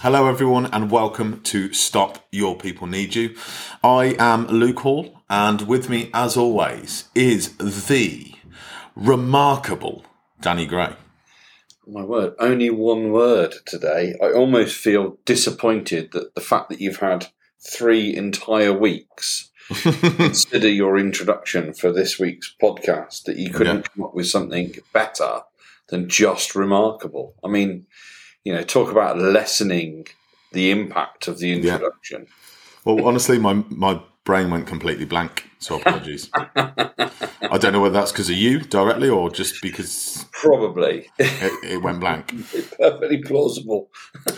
Hello, everyone, and welcome to Stop Your People Need You. I am Luke Hall, and with me, as always, is the remarkable Danny Gray. My word, only one word today. I almost feel disappointed that the fact that you've had three entire weeks consider your introduction for this week's podcast that you couldn't Yeah. come up with something better than just remarkable. I mean, you know, talk about lessening the impact of the introduction. Well, honestly, my my brain went completely blank, so apologies. I don't know whether that's because of you directly or just because Probably. it, it went blank. Perfectly plausible.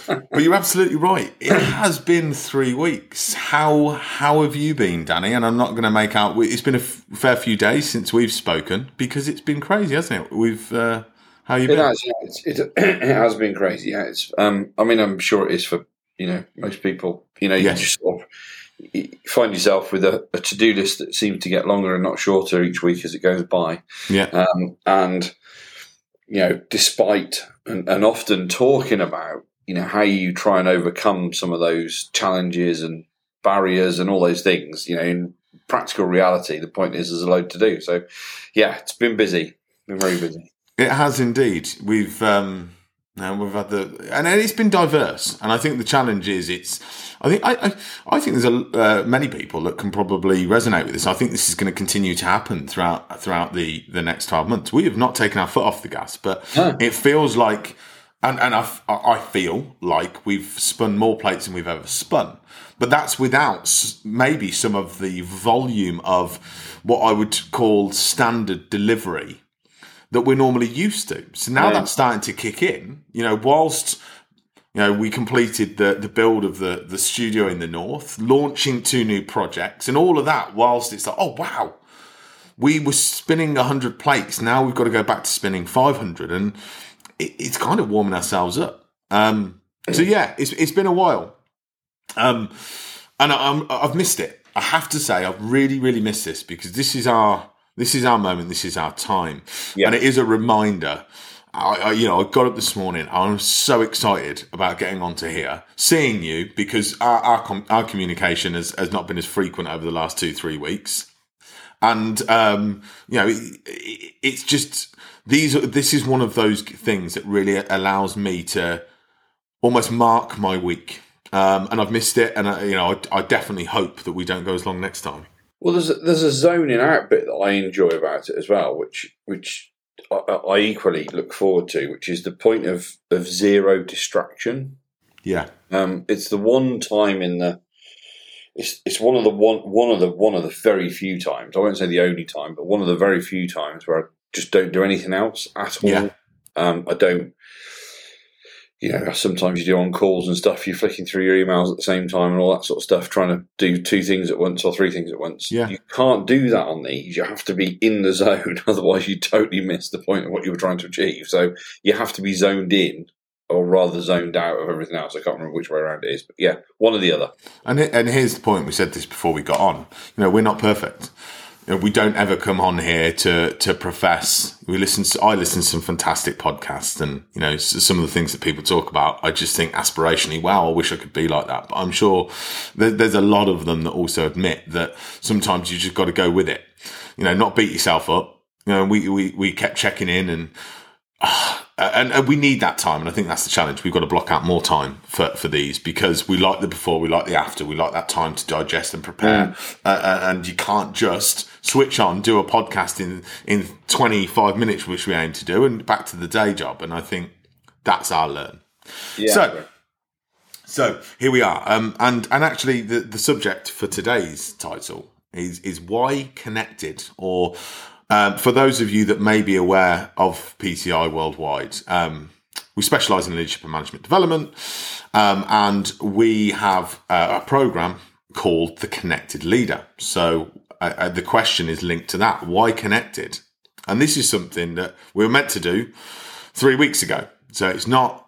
But you're absolutely right. It has been three weeks. How how have you been, Danny? And I'm not going to make out. It's been a f- fair few days since we've spoken because it's been crazy, hasn't it? We've uh, how you It has, yeah. It's, it, it has been crazy. Yeah, it's. Um, I mean, I'm sure it is for you know most people. You know, you Yes. just sort of you find yourself with a, a to do list that seems to get longer and not shorter each week as it goes by. Yeah, Um, and you know, despite and, and often talking about you know how you try and overcome some of those challenges and barriers and all those things. You know, in practical reality, the point is there's a load to do. So, yeah, it's been busy. Been very busy. It has indeed. We've um, now we've had the and it's been diverse. And I think the challenge is it's. I think I I, I think there's a uh, many people that can probably resonate with this. I think this is going to continue to happen throughout throughout the the next twelve months. We have not taken our foot off the gas, but No. it feels like. And, and I, I feel like we've spun more plates than we've ever spun. But that's without maybe some of the volume of what I would call standard delivery that we're normally used to. So now Yeah. that's starting to kick in. You know, whilst you know we completed the the build of the the studio in the north, launching two new projects, and all of that, whilst it's like, oh wow, we were spinning hundred plates. Now we've got to go back to spinning five hundred, and it, it's kind of warming ourselves up. Um, so yeah, it's it's been a while, um, and I, I'm, I've missed it. I have to say, I've really really missed this because this is our this is our moment. This is our time, Yeah. and it is a reminder. I, I, you know, I got up this morning. I'm so excited about getting onto here, seeing you because our our, com- our communication has, has not been as frequent over the last two three weeks and um, you know, it, it, it's just these. This is one of those things that really allows me to almost mark my week, um, and I've missed it. And I, you know, I, I definitely hope that we don't go as long next time. Well, there's a, there's a zoning out bit that I enjoy about it as well, which which I, I equally look forward to, which is the point of of zero distraction. Yeah, Um, it's the one time in the it's it's one of the one one of the one of the very few times I won't say the only time, but one of the very few times where I just don't do anything else at all. Yeah. Um, I don't. You know, sometimes you do on calls and stuff. You're flicking through your emails at the same time and all that sort of stuff, trying to do two things at once or three things at once. Yeah. You can't do that on these. You have to be in the zone, otherwise you totally miss the point of what you were trying to achieve. So you have to be zoned in, or rather zoned out of everything else. I can't remember which way around it is, but yeah, one or the other. and and here's the point. We said this before we got on. You know, we're not perfect. Know, we don't ever come on here to to profess. We listen. To, I listen to some fantastic podcasts, and you know, some of the things that people talk about. I just think aspirationally, wow, I wish I could be like that. But I'm sure there, there's a lot of them that also admit that sometimes you just got to go with it. You know, not beat yourself up. You know, we we we kept checking in and. Ah, And, and we need that time, and I think that's the challenge. We've got to block out more time for, for these because we like the before, we like the after, we like that time to digest and prepare. Uh, uh, and you can't just switch on, do a podcast in in twenty five minutes, which we aim to do, and back to the day job. And I think that's our learn. Yeah. So- So here we are, um, and and actually the the subject for today's title is is why connected, or um, for those of you that may be aware of PCI worldwide, um, we specialise in leadership and management development, um, and we have uh, a program called the Connected Leader. So uh, uh, the question is linked to that: why connected? And this is something that we were meant to do three weeks ago. So it's not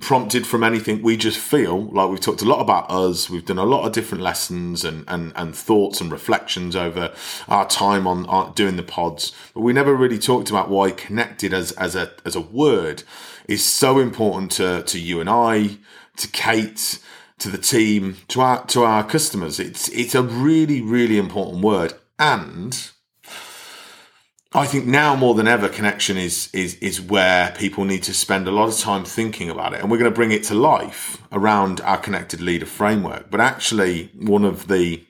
prompted from anything. We just feel like we've talked a lot about us. We've done a lot of different lessons and, and, and thoughts and reflections over our time on, on doing the pods, but we never really talked about why connected as, as a, as a word is so important to, to you and I, to Kate, to the team, to our to our customers. It's it's a really really important word, and I think now more than ever, connection is is is where people need to spend a lot of time thinking about it, and we're going to bring it to life around our connected leader framework. But actually, one of the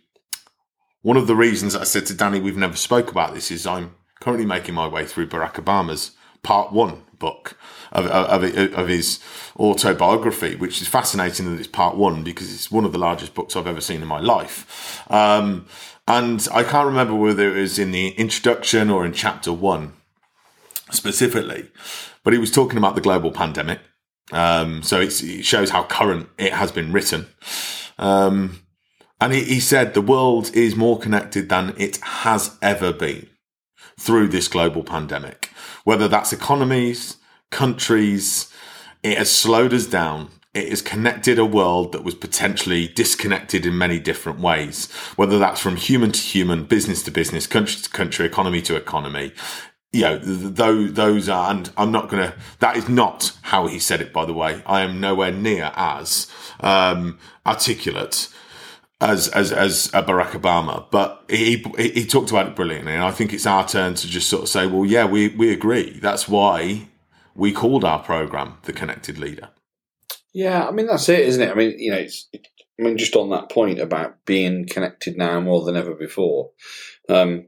one of the reasons I said to Danny we've never spoke about this is I'm currently making my way through Barack Obama's part one book of, of, of, his autobiography, which is fascinating that it's part one because it's one of the largest books I've ever seen in my life. Um, and I can't remember whether it was in the introduction or in chapter one specifically, but he was talking about the global pandemic. Um, so it shows how current it has been written. Um, and he, he said the world is more connected than it has ever been through this global pandemic whether that's economies, countries. It has slowed us down. It has connected a world that was potentially disconnected in many different ways, whether that's from human to human, business to business, country to country, economy to economy. You know, those, those are, and I'm not going to, that is not how he said it, by the way. I am nowhere near as um, articulate as as as Barack Obama, but he he talked about it brilliantly, and I think it's our turn to just sort of say, well, yeah, we we agree. That's why we called our program the Connected Leader. Yeah, I mean that's it, isn't it? I mean, you know, it's I mean just on that point about being connected now more than ever before. Um,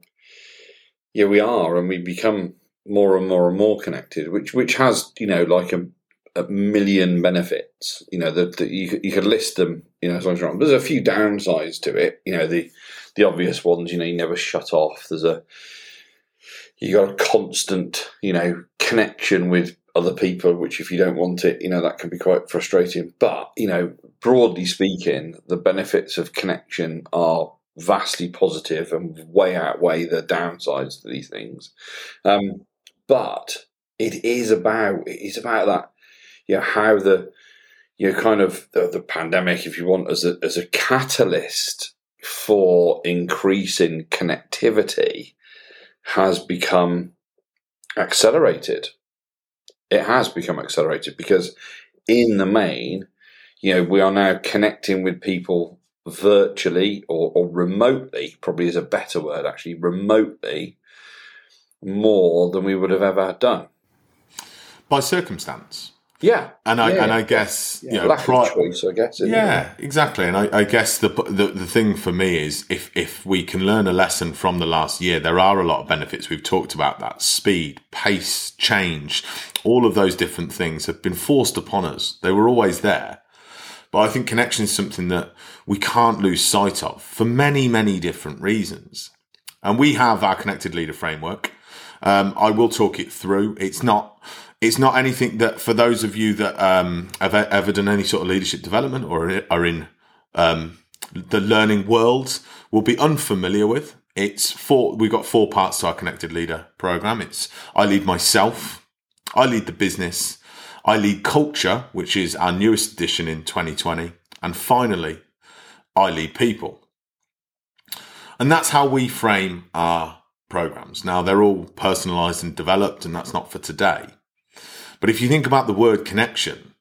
yeah, we are, and we become more and more and more connected, which which has you know like a a million benefits. You know that you you could list them. You know, as long as you're on. There's a few downsides to it. You know, the the obvious ones. You know, you never shut off. There's a you got a constant, you know, connection with other people, which if you don't want it, you know, that can be quite frustrating. But, you know, broadly speaking, the benefits of connection are vastly positive and way outweigh the downsides to these things. Um, but it is about it is about that you know how the you know kind of the, the pandemic, if you want, as a as a catalyst for increasing connectivity has become accelerated. It has become accelerated because, in the main, you know, we are now connecting with people virtually or, or remotely, probably is a better word actually, remotely, more than we would have ever done. By circumstance. Yeah, and I yeah. and I guess yeah, you know, lack pri- of choice. I guess. Yeah, it? exactly. And I, I guess the, the the thing for me is if if we can learn a lesson from the last year, there are a lot of benefits. We've talked about that speed, pace, change, all of those different things have been forced upon us. They were always there, but I think connection is something that we can't lose sight of for many many different reasons. And we have our connected leader framework. Um, I will talk it through. It's not it's not anything that for those of you that um, have ever done any sort of leadership development or are in um, the learning world will be unfamiliar with. It's four. We've got four parts to our connected leader program. It's I lead myself, I lead the business, I lead culture, which is our newest edition in 2020, and finally, I lead people. And that's how we frame our programs. Now they're all personalized and developed, and that's not for today. But if you think about the word connection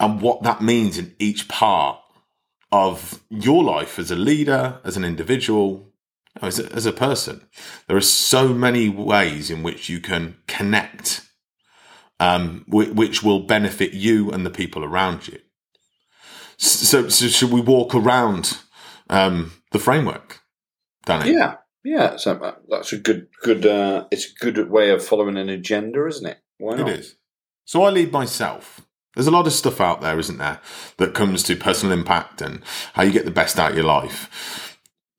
and what that means in each part of your life as a leader, as an individual, as a, as a person, there are so many ways in which you can connect, um, which will benefit you and the people around you. So, so should we walk around um, the framework, Danny? Yeah, yeah. So that's a good, good. Uh, it's a good way of following an agenda, isn't it? Why not? It is. So I lead myself. There's a lot of stuff out there, isn't there, that comes to personal impact and how you get the best out of your life.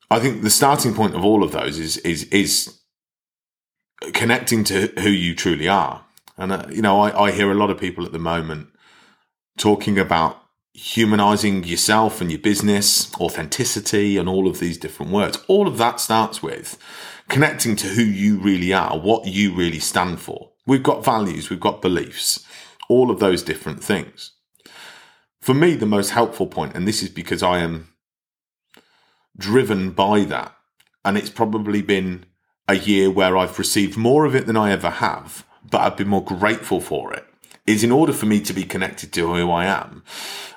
I think the starting point of all of those is is is connecting to who you truly are. And uh, you know, I, I hear a lot of people at the moment talking about humanizing yourself and your business, authenticity, and all of these different words. All of that starts with connecting to who you really are, what you really stand for. We've got values, we've got beliefs, all of those different things. For me, the most helpful point, and this is because I am driven by that, and it's probably been a year where I've received more of it than I ever have, but I've been more grateful for it, is in order for me to be connected to who I am.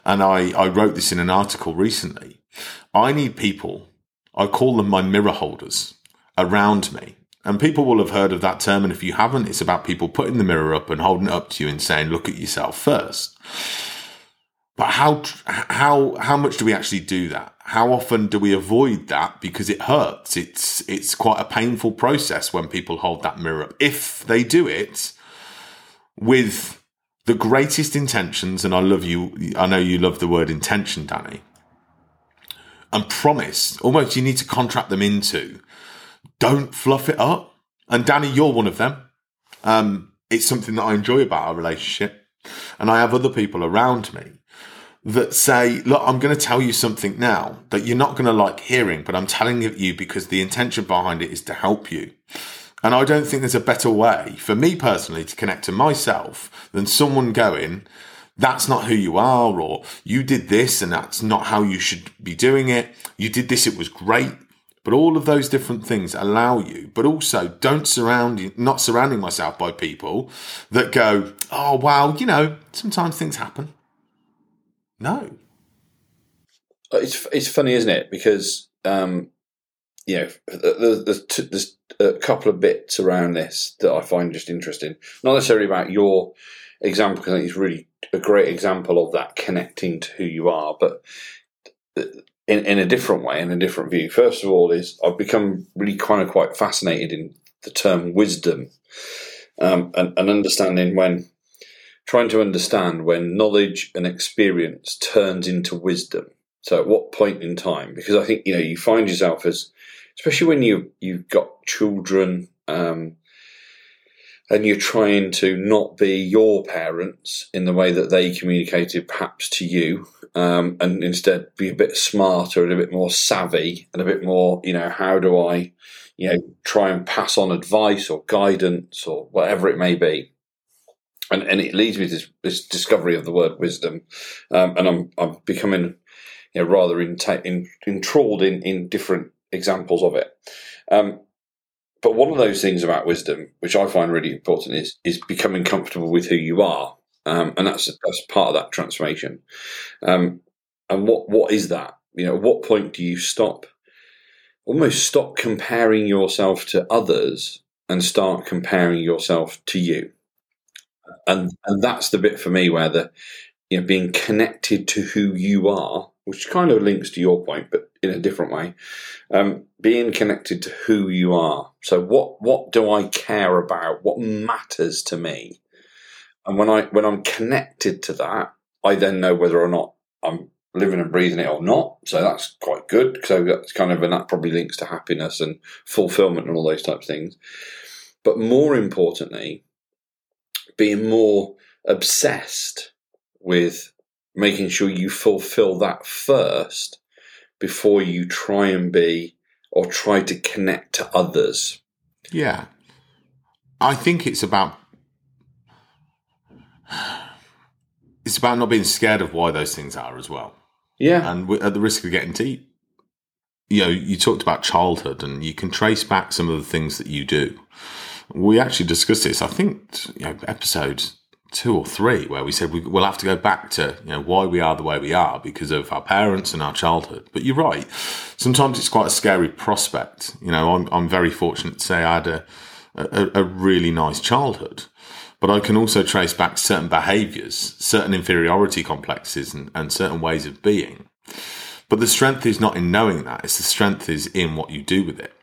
And I, I wrote this in an article recently. I need people, I call them my mirror holders around me. And people will have heard of that term. And if you haven't, it's about people putting the mirror up and holding it up to you and saying, look at yourself first. But how, how, how much do we actually do that? How often do we avoid that because it hurts? It's, it's quite a painful process when people hold that mirror up. If they do it with the greatest intentions, and I love you, I know you love the word intention, Danny, and promise, almost you need to contract them into, don't fluff it up. And Danny, you're one of them. Um, it's something that I enjoy about our relationship. And I have other people around me that say, look, I'm going to tell you something now that you're not going to like hearing, but I'm telling it you because the intention behind it is to help you. And I don't think there's a better way for me personally to connect to myself than someone going, that's not who you are, or you did this and that's not how you should be doing it. You did this, it was great. But all of those different things allow you, but also don't surround, you, not surrounding myself by people that go, oh, wow, you know, sometimes things happen. No. It's, it's funny, isn't it? Because, um, you know, there's, there's a couple of bits around this that I find just interesting. Not necessarily about your example, because I think it's really a great example of that connecting to who you are, but in, in a different way, in a different view. First of all, is I've become really kind of quite fascinated in the term wisdom um, and, and understanding when trying to understand when knowledge and experience turns into wisdom. So at what point in time? Because I think you know you find yourself as, especially when you you've got children, um, and you're trying to not be your parents in the way that they communicated perhaps to you, um, and instead be a bit smarter and a bit more savvy and a bit more, you know, how do I, you know, try and pass on advice or guidance or whatever it may be and and it leads me to this, this discovery of the word wisdom, um, and I'm I'm becoming you know, rather in, in, enthralled in in different examples of it. Um, but one of those things about wisdom, which I find really important, is is becoming comfortable with who you are, um, and that's that's part of that transformation. Um, and what what is that? You know, at what point do you stop? Almost stop comparing yourself to others and start comparing yourself to you and and that's the bit for me where the you know being connected to who you are, which kind of links to your point, but in a different way. Um, being connected to who you are. So what what do I care about? What matters to me? And when I when I'm connected to that, I then know whether or not I'm living and breathing it or not. So that's quite good. So that's kind of and that probably links to happiness and fulfillment and all those types of things. But more importantly, being more obsessed with making sure you fulfill that first before you try and be or try to connect to others. Yeah. I think it's about it's about not being scared of why those things are as well. Yeah. And at the risk of getting deep, you know, you talked about childhood and you can trace back some of the things that you do we actually discussed this. I think you know, episode two or three, where we said we, will have to go back to you know why we are the way we are because of our parents and our childhood. But you're right. Sometimes it's quite a scary prospect. You know, I'm I'm very fortunate to say I had a a, a really nice childhood. But I can also trace back certain behaviors, certain inferiority complexes, and, and certain ways of being. But the strength is not in knowing that; it's the strength is in what you do with it.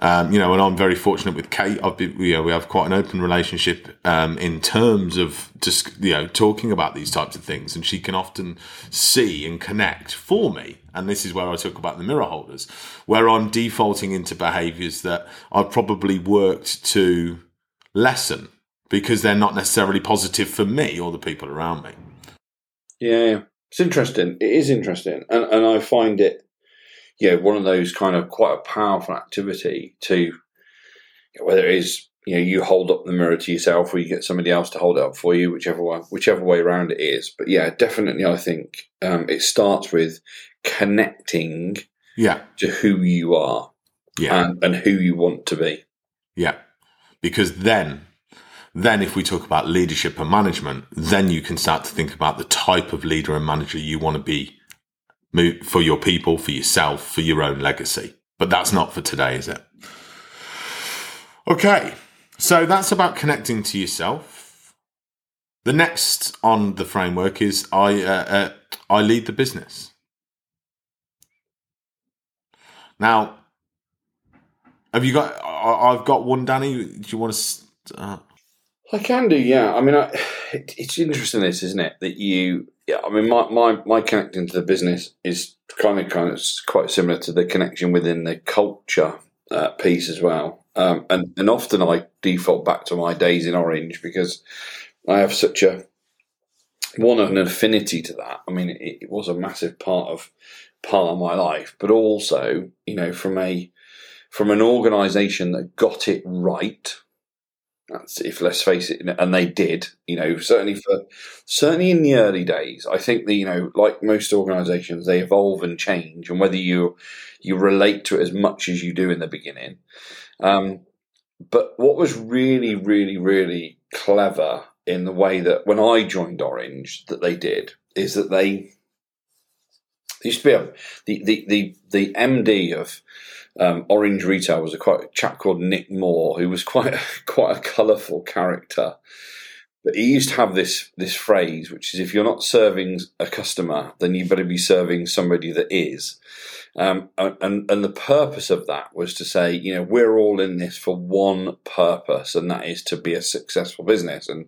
Um, you know, and I'm very fortunate with Kate. I've been, you know, we have quite an open relationship um, in terms of just, you know, talking about these types of things. And she can often see and connect for me. And this is where I talk about the mirror holders, where I'm defaulting into behaviors that I've probably worked to lessen because they're not necessarily positive for me or the people around me. Yeah, it's interesting. It is interesting. And, and I find it you know, one of those kind of quite a powerful activity to whether it is you know you hold up the mirror to yourself or you get somebody else to hold it up for you, whichever way, whichever way around it is. But yeah, definitely, I think um, it starts with connecting, yeah, to who you are, yeah, and, and who you want to be, yeah, because then Then, if we talk about leadership and management, then you can start to think about the type of leader and manager you want to be for your people, for yourself, for your own legacy. But that's not for today, is it? Okay, so that's about connecting to yourself. The next on the framework is I uh, uh, I lead the business. Now, have you got? I've got one, Danny. Do you want to? Start? I can do, yeah. I mean, I, it, it's interesting, this isn't it? That you, yeah. I mean, my, my my connecting to the business is kind of kind of quite similar to the connection within the culture uh, piece as well. Um, and and often I default back to my days in Orange because I have such a one of an affinity to that. I mean, it, it was a massive part of part of my life, but also, you know, from a from an organisation that got it right that's if let's face it, and they did. You know, certainly for certainly in the early days, I think that you know, like most organisations, they evolve and change, and whether you you relate to it as much as you do in the beginning. Um, but what was really, really, really clever in the way that when I joined Orange, that they did is that they used to be a, the the the the MD of um, Orange Retail was a quite a chap called Nick Moore, who was quite a, quite a colourful character. But he used to have this this phrase, which is if you're not serving a customer, then you better be serving somebody that is. Um, and and the purpose of that was to say, you know, we're all in this for one purpose, and that is to be a successful business. And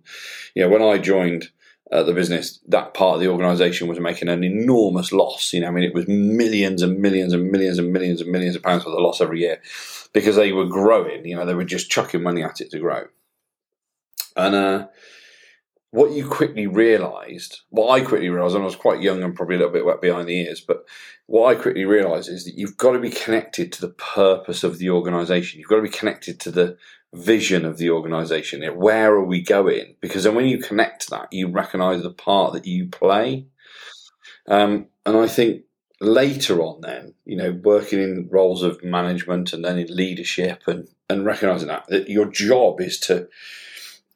you know, when I joined uh, the business, that part of the organisation was making an enormous loss. You know, I mean, it was millions and millions and millions and millions and millions of pounds for the loss every year because they were growing. You know, they were just chucking money at it to grow. And uh, what you quickly realised, what I quickly realised, and I was quite young and probably a little bit wet behind the ears, but what I quickly realised is that you've got to be connected to the purpose of the organisation. You've got to be connected to the vision of the organization. Where are we going? Because then when you connect to that, you recognize the part that you play. Um, and I think later on, then, you know, working in roles of management and then in leadership and, and recognizing that, that your job is to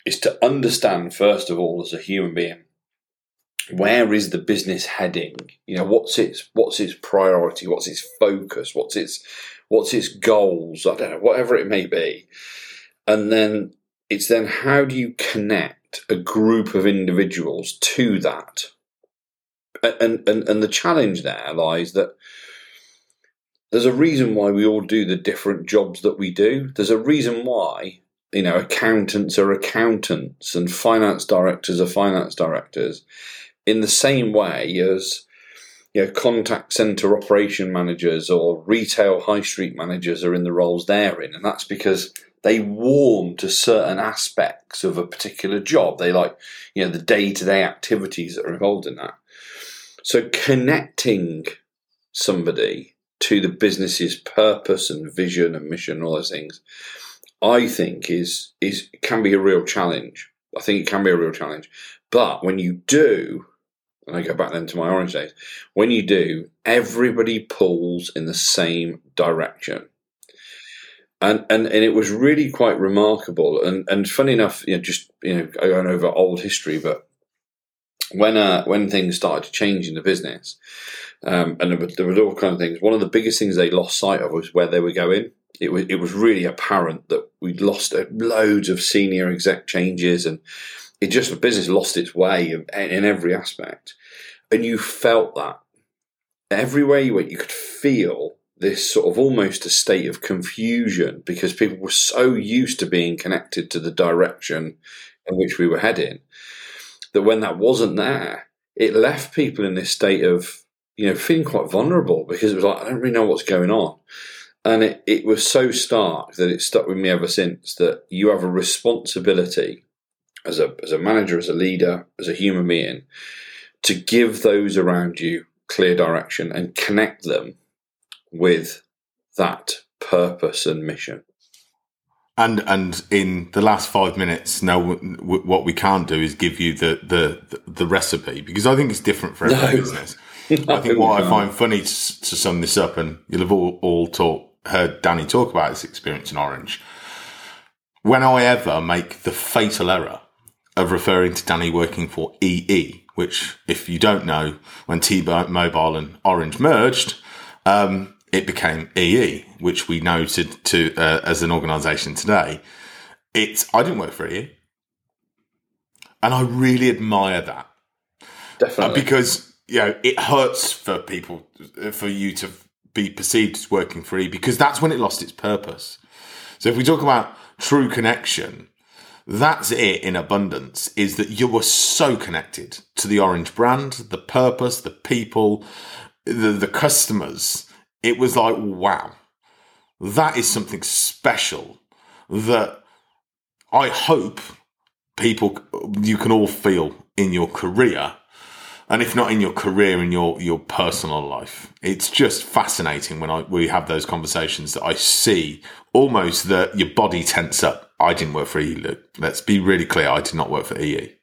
is to understand first of all as a human being where is the business heading? You know what's its what's its priority? What's its focus? What's its what's its goals? I don't know whatever it may be. And then it's then how do you connect a group of individuals to that? And, and, and the challenge there lies that there's a reason why we all do the different jobs that we do. There's a reason why, you know, accountants are accountants and finance directors are finance directors in the same way as, you know, contact center operation managers or retail high street managers are in the roles they're in. And that's because they warm to certain aspects of a particular job. They like, you know, the day to day activities that are involved in that. So connecting somebody to the business's purpose and vision and mission, all those things, I think is is can be a real challenge. I think it can be a real challenge. But when you do, and I go back then to my orange days, when you do, everybody pulls in the same direction and and and it was really quite remarkable. And and funny enough, you know, just you know, going over old history, but when uh, when things started to change in the business, um, and there were, there were all kind of things. One of the biggest things they lost sight of was where they were going. It was it was really apparent that we'd lost loads of senior exec changes, and it just the business lost its way in, in every aspect. And you felt that everywhere you went, you could feel this sort of almost a state of confusion because people were so used to being connected to the direction in which we were heading that when that wasn't there, it left people in this state of, you know, feeling quite vulnerable because it was like, I don't really know what's going on. And it, it was so stark that it stuck with me ever since that you have a responsibility as a, as a manager, as a leader, as a human being to give those around you clear direction and connect them with that purpose and mission. And and in the last five minutes, now what we can't do is give you the the the recipe because I think it's different for every no. business. I think what I find funny to, to, sum this up, and you'll have all, all talk, heard Danny talk about his experience in Orange. when I ever make the fatal error of referring to Danny working for EE, which, if you don't know, when T-Mobile and Orange merged, um, it became EE, which we know to, to uh, as an organisation today. It's I didn't work for EE, and I really admire that. Definitely, uh, because you know it hurts for people for you to be perceived as working for because that's when it lost its purpose. So if we talk about true connection, that's it in abundance is that you were so connected to the orange brand, the purpose, the people, the, the customers. It was like, wow, that is something special that I hope people, you can all feel in your career and if not in your career in your your personal life. It's just fascinating when i we have those conversations that i see almost that your body tense up. I didn't work for ee let's be really clear i did not work for ee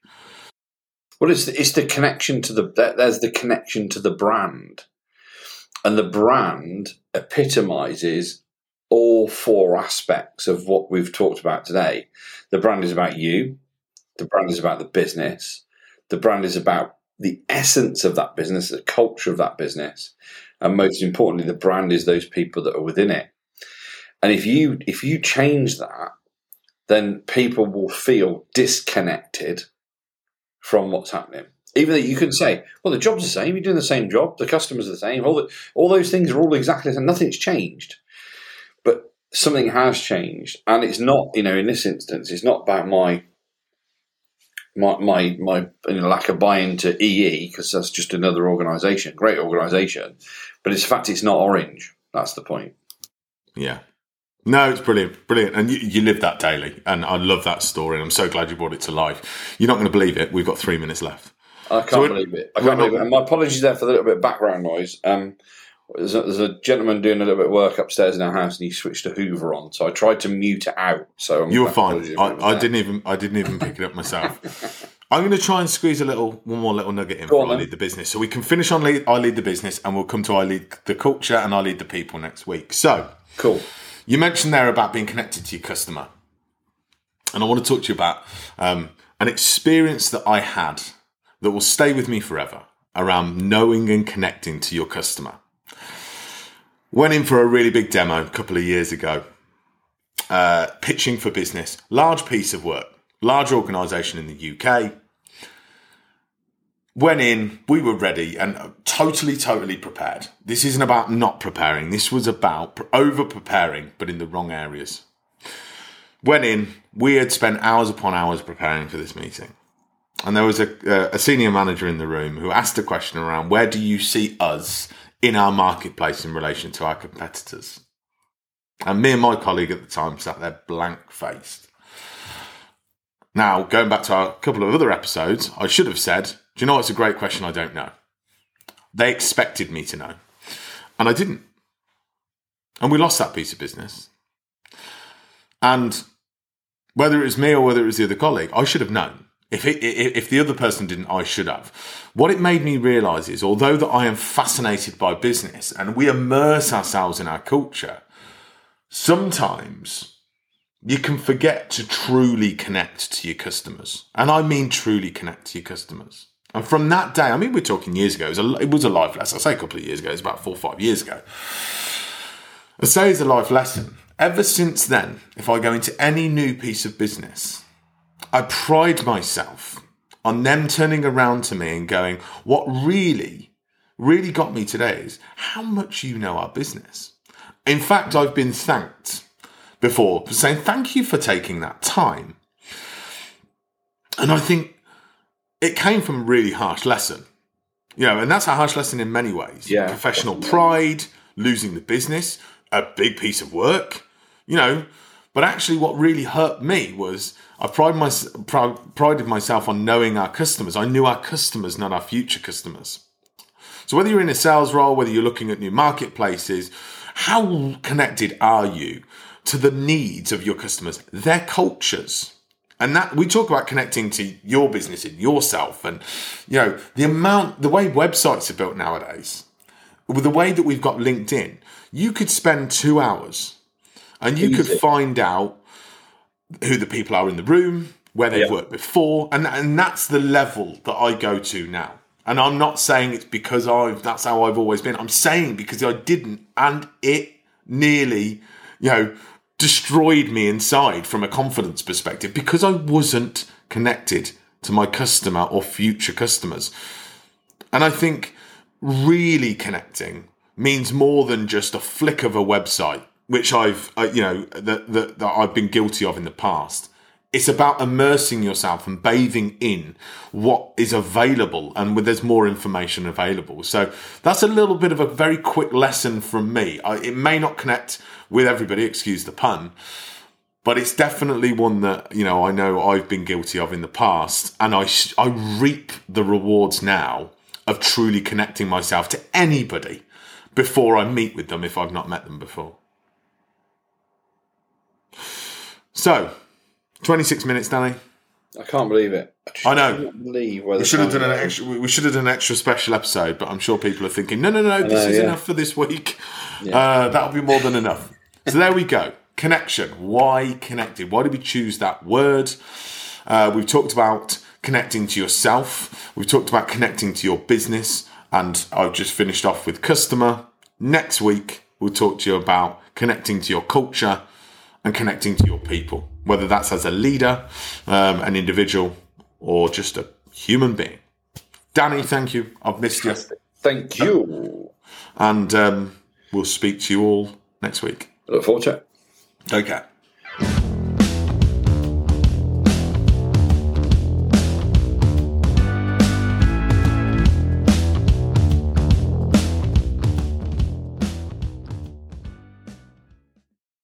well it's the, it's the connection to the there's the connection to the brand. And the brand epitomizes all four aspects of what we've talked about today. The brand is about you the brand is about the business the brand is about the essence of that business, the culture of that business, and most importantly, the brand is those people that are within it. And if you if you change that, then people will feel disconnected from what's happening. Even though you can say, well, the job's the same, you're doing the same job, the customers are the same, all the, all those things are all exactly the same, nothing's changed. But something has changed. And it's not, you know, in this instance, it's not about my my my, my you know, lack of buy-in to EE because that's just another organisation, great organisation, but it's fact it's not Orange. That's the point. Yeah. No, it's brilliant, brilliant, and you, you live that daily, and I love that story. And I'm so glad you brought it to life. You're not going to believe it. We've got three minutes left. I can't so believe it. I can't believe it. And my apologies there for the little bit of background noise. Um, there's a, there's a, gentleman doing a little bit of work upstairs in our house, and he switched a Hoover on. So I tried to mute it out. So I'm you were fine. I, I didn't even I didn't even pick it up myself. I'm going to try and squeeze a little one more little nugget in for I lead the business, so we can finish on lead, I lead the business, and we'll come to I lead the culture and I lead the people next week. So cool. You mentioned there about being connected to your customer, and I want to talk to you about um, an experience that I had that will stay with me forever around knowing and connecting to your customer. Went in for a really big demo a couple of years ago, uh, pitching for business, large piece of work, large organisation in the UK. Went in, we were ready and totally, totally prepared. This isn't about not preparing. This was about over preparing, but in the wrong areas. Went in, we had spent hours upon hours preparing for this meeting. And there was a, a senior manager in the room who asked a question around where do you see us in our marketplace in relation to our competitors. And me and my colleague at the time sat there blank faced. Now, going back to a couple of other episodes, I should have said, Do you know it's a great question? I don't know. They expected me to know, and I didn't. And we lost that piece of business. And whether it was me or whether it was the other colleague, I should have known. If, it, if the other person didn't, I should have. What it made me realize is, although that I am fascinated by business and we immerse ourselves in our culture, sometimes you can forget to truly connect to your customers. And I mean truly connect to your customers. And from that day, I mean, we're talking years ago, it was a, it was a life lesson. I say a couple of years ago, it's about four or five years ago. I say it's a life lesson. Ever since then, if I go into any new piece of business, I pride myself on them turning around to me and going, What really, really got me today is how much you know our business. In fact, I've been thanked before for saying thank you for taking that time. And I think it came from a really harsh lesson. You know, and that's a harsh lesson in many ways. Yeah. Professional pride, losing the business, a big piece of work, you know. But actually, what really hurt me was I pride my, prided myself on knowing our customers. I knew our customers, not our future customers. So whether you're in a sales role, whether you're looking at new marketplaces, how connected are you to the needs of your customers, their cultures? And that we talk about connecting to your business and yourself, and you know the amount, the way websites are built nowadays, with the way that we've got LinkedIn, you could spend two hours and you Easy. could find out who the people are in the room, where they've Yeah. worked before, and and that's the level that I go to now. And I'm not saying it's because I've that's how I've always been. I'm saying because I didn't, and it nearly, you know, destroyed me inside from a confidence perspective because I wasn't connected to my customer or future customers. And I think really connecting means more than just a flick of a website, which I've, uh, you know, that, that, that I've been guilty of in the past. It's about immersing yourself and bathing in what is available and there's more information available. So that's a little bit of a very quick lesson from me. I, it may not connect with everybody, excuse the pun, but it's definitely one that you know I know I've been guilty of in the past, and I sh- I reap the rewards now of truly connecting myself to anybody before I meet with them if I've not met them before. So, twenty six minutes, Danny. I can't believe it. just I know. believe We should have done an extra. We should have done an extra special episode, but I'm sure people are thinking, no, no, no, this know, is yeah. enough for this week. Uh, that'll be more than enough. so there we go. Connection. Why connected? Why did we choose that word? Uh, we've talked about connecting to yourself. We've talked about connecting to your business, and I've just finished off with customer. Next week, we'll talk to you about connecting to your culture and connecting to your people, whether that's as a leader, um, an individual, or just a human being. Danny, thank you. I've missed you. Thank you. And um, we'll speak to you all next week. Look forward to it. Okay.